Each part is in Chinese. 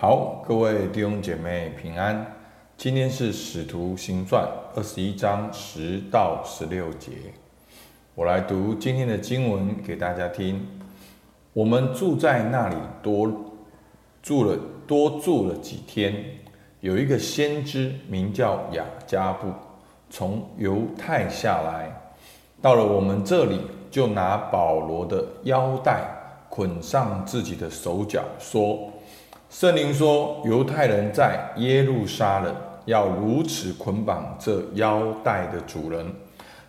好，各位弟兄姐妹平安。今天是《使徒行传》二十一章十到十六节，我来读今天的经文给大家听。我们住在那里多住了多住了几天，有一个先知名叫雅加布，从犹太下来，到了我们这里，就拿保罗的腰带捆上自己的手脚，说。圣灵说：“犹太人在耶路撒冷要如此捆绑这腰带的主人，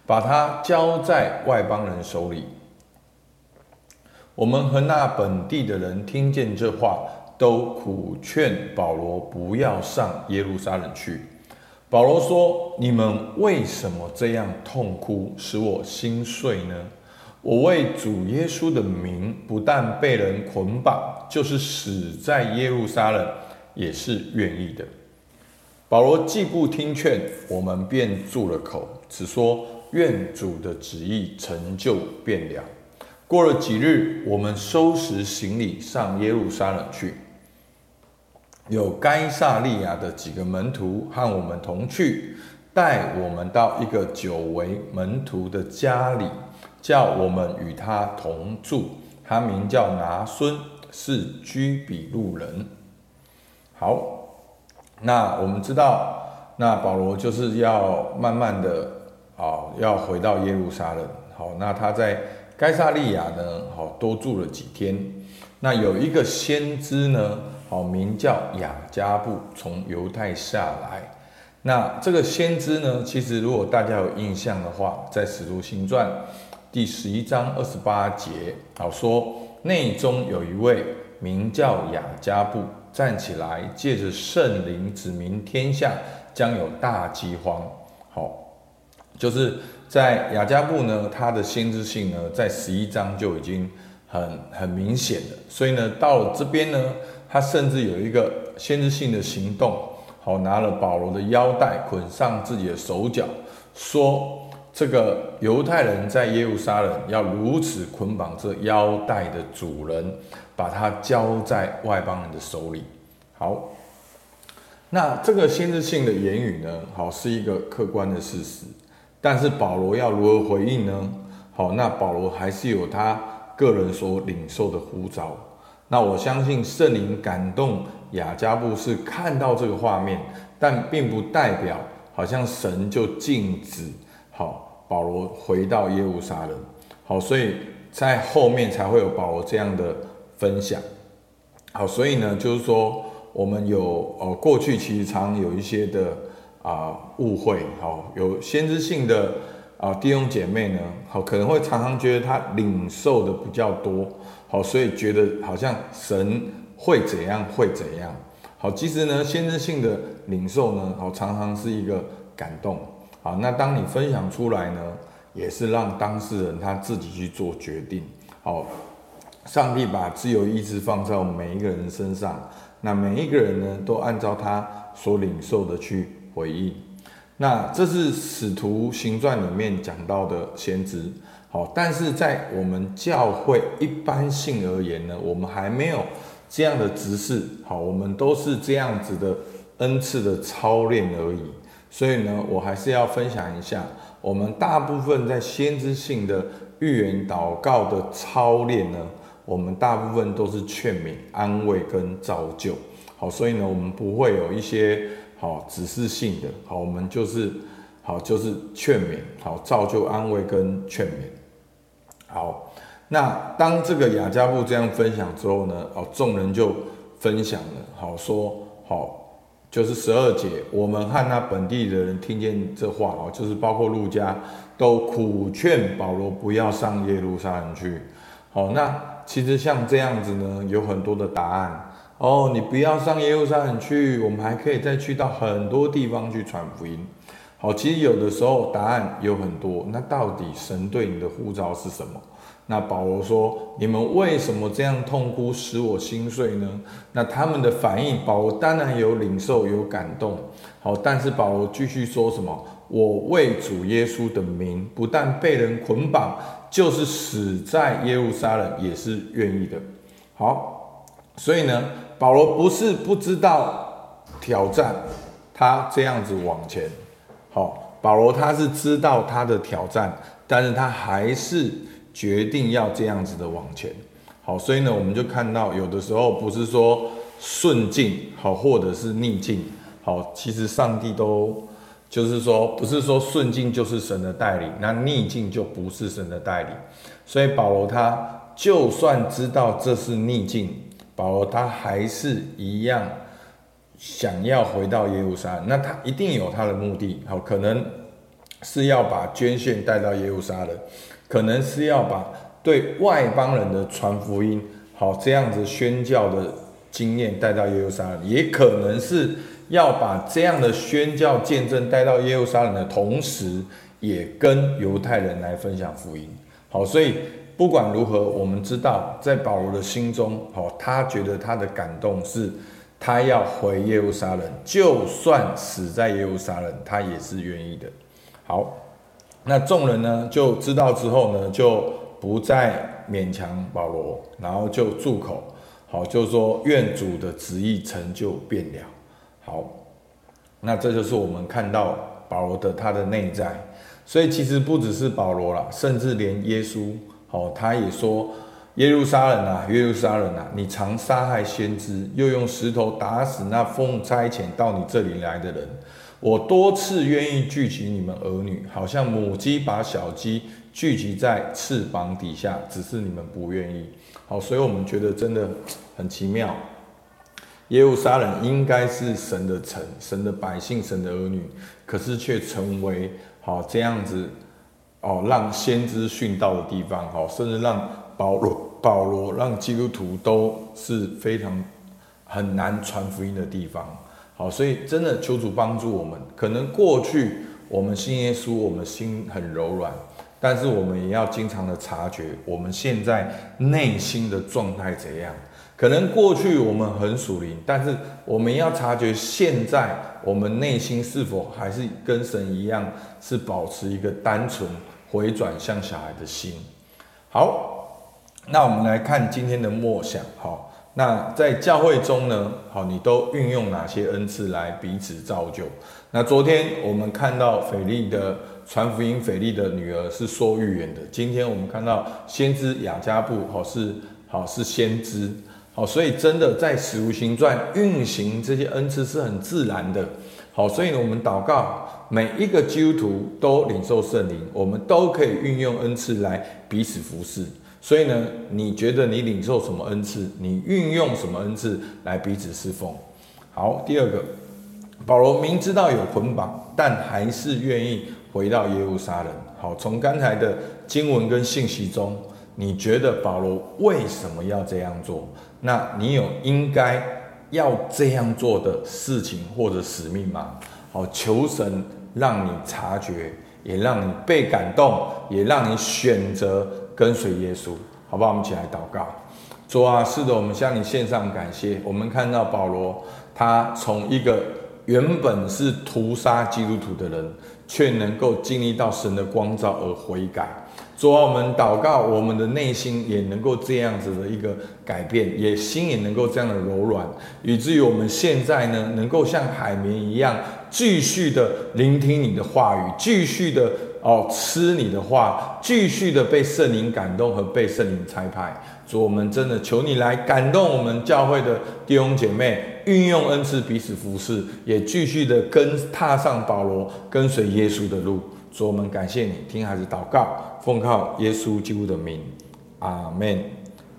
把他交在外邦人手里。”我们和那本地的人听见这话，都苦劝保罗不要上耶路撒冷去。保罗说：“你们为什么这样痛哭，使我心碎呢？”我为主耶稣的名，不但被人捆绑，就是死在耶路撒冷，也是愿意的。保罗既不听劝，我们便住了口，只说愿主的旨意成就便了。过了几日，我们收拾行李上耶路撒冷去。有该撒利亚的几个门徒和我们同去，带我们到一个久为门徒的家里。叫我们与他同住，他名叫拿孙，是居比路人。好，那我们知道，那保罗就是要慢慢的啊、哦，要回到耶路撒冷。好，那他在该撒利亚呢，好多住了几天。那有一个先知呢，好名叫雅加布，从犹太下来。那这个先知呢，其实如果大家有印象的话，在使徒行传。第十一章二十八节，好说，内中有一位名叫雅加布，站起来，借着圣灵指明天下将有大饥荒。好，就是在雅加布呢，他的先知性呢，在十一章就已经很很明显了。所以呢，到了这边呢，他甚至有一个先知性的行动，好，拿了保罗的腰带捆上自己的手脚，说。这个犹太人在耶路撒冷要如此捆绑这腰带的主人，把他交在外邦人的手里。好，那这个先知性的言语呢，好，是一个客观的事实。但是保罗要如何回应呢？好，那保罗还是有他个人所领受的呼召。那我相信圣灵感动雅加布是看到这个画面，但并不代表好像神就禁止。好，保罗回到耶路撒冷。好，所以在后面才会有保罗这样的分享。好，所以呢，就是说我们有呃过去其实常有一些的啊误会。好，有先知性的啊弟兄姐妹呢，好可能会常常觉得他领受的比较多。好，所以觉得好像神会怎样会怎样。好，其实呢，先知性的领受呢，好常常是一个感动。好，那当你分享出来呢，也是让当事人他自己去做决定。好，上帝把自由意志放在我们每一个人身上，那每一个人呢，都按照他所领受的去回应。那这是使徒行传里面讲到的先知。好，但是在我们教会一般性而言呢，我们还没有这样的职事。好，我们都是这样子的恩赐的操练而已。所以呢，我还是要分享一下，我们大部分在先知性的预言祷告的操练呢，我们大部分都是劝勉、安慰跟造就。好，所以呢，我们不会有一些好指示性的，好，我们就是好就是劝勉、好造就、安慰跟劝勉。好，那当这个雅迦布这样分享之后呢，哦，众人就分享了，好说好。就是十二节，我们和那本地的人听见这话哦，就是包括路加都苦劝保罗不要上耶路撒冷去。好，那其实像这样子呢，有很多的答案哦。你不要上耶路撒冷去，我们还可以再去到很多地方去传福音。好，其实有的时候答案有很多，那到底神对你的呼召是什么？那保罗说：“你们为什么这样痛哭，使我心碎呢？”那他们的反应，保罗当然有领受，有感动。好，但是保罗继续说什么？我为主耶稣的名，不但被人捆绑，就是死在耶路撒冷也是愿意的。好，所以呢，保罗不是不知道挑战，他这样子往前。好，保罗他是知道他的挑战，但是他还是决定要这样子的往前。好，所以呢，我们就看到有的时候不是说顺境好，或者是逆境好，其实上帝都就是说，不是说顺境就是神的带领，那逆境就不是神的带领。所以保罗他就算知道这是逆境，保罗他还是一样想要回到耶路撒冷。那他一定有他的目的，好，可能是要把捐献带到耶路撒冷，可能是要把。对外邦人的传福音，好，这样子宣教的经验带到耶路撒冷，也可能是要把这样的宣教见证带到耶路撒冷的同时，也跟犹太人来分享福音。好，所以不管如何，我们知道在保罗的心中，好，他觉得他的感动是，他要回耶路撒冷，就算死在耶路撒冷，他也是愿意的。好，那众人呢就知道之后呢，就。不再勉强保罗，然后就住口，好，就说愿主的旨意成就变了。好，那这就是我们看到保罗的他的内在。所以其实不只是保罗啦，甚至连耶稣，好，他也说耶路撒冷啊，耶路撒冷啊，你常杀害先知，又用石头打死那奉差遣到你这里来的人。我多次愿意聚集你们儿女，好像母鸡把小鸡。聚集在翅膀底下，只是你们不愿意。好，所以我们觉得真的很奇妙。耶路撒冷应该是神的城、神的百姓、神的儿女，可是却成为好这样子哦，让先知殉道的地方。好，甚至让保罗、保罗让基督徒都是非常很难传福音的地方。好，所以真的求主帮助我们。可能过去我们信耶稣，我们心很柔软。但是我们也要经常的察觉，我们现在内心的状态怎样？可能过去我们很属灵，但是我们要察觉现在我们内心是否还是跟神一样，是保持一个单纯回转向小孩的心。好，那我们来看今天的默想。好，那在教会中呢，好，你都运用哪些恩赐来彼此造就？那昨天我们看到腓力的。传福音腓力的女儿是说预言的。今天我们看到先知雅加布，好是好是先知，好，所以真的在使徒行传运行这些恩赐是很自然的。好，所以呢，我们祷告，每一个基督徒都领受圣灵，我们都可以运用恩赐来彼此服侍。所以呢，你觉得你领受什么恩赐，你运用什么恩赐来彼此侍奉？好，第二个，保罗明知道有捆绑，但还是愿意。回到耶路撒冷。好，从刚才的经文跟信息中，你觉得保罗为什么要这样做？那你有应该要这样做的事情或者使命吗？好，求神让你察觉，也让你被感动，也让你选择跟随耶稣，好不好？我们一起来祷告。主啊，是的，我们向你献上感谢。我们看到保罗，他从一个原本是屠杀基督徒的人。却能够经历到神的光照而悔改，主啊，我们祷告，我们的内心也能够这样子的一个改变，也心也能够这样的柔软，以至于我们现在呢，能够像海绵一样，继续的聆听你的话语，继续的哦吃你的话，继续的被圣灵感动和被圣灵差派。主，我们真的求你来感动我们教会的弟兄姐妹，运用恩赐彼此服侍，也继续的跟踏上保罗跟随耶稣的路。主，我们感谢你，听孩子祷告，奉靠耶稣基督的名，阿门。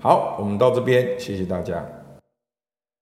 好，我们到这边，谢谢大家。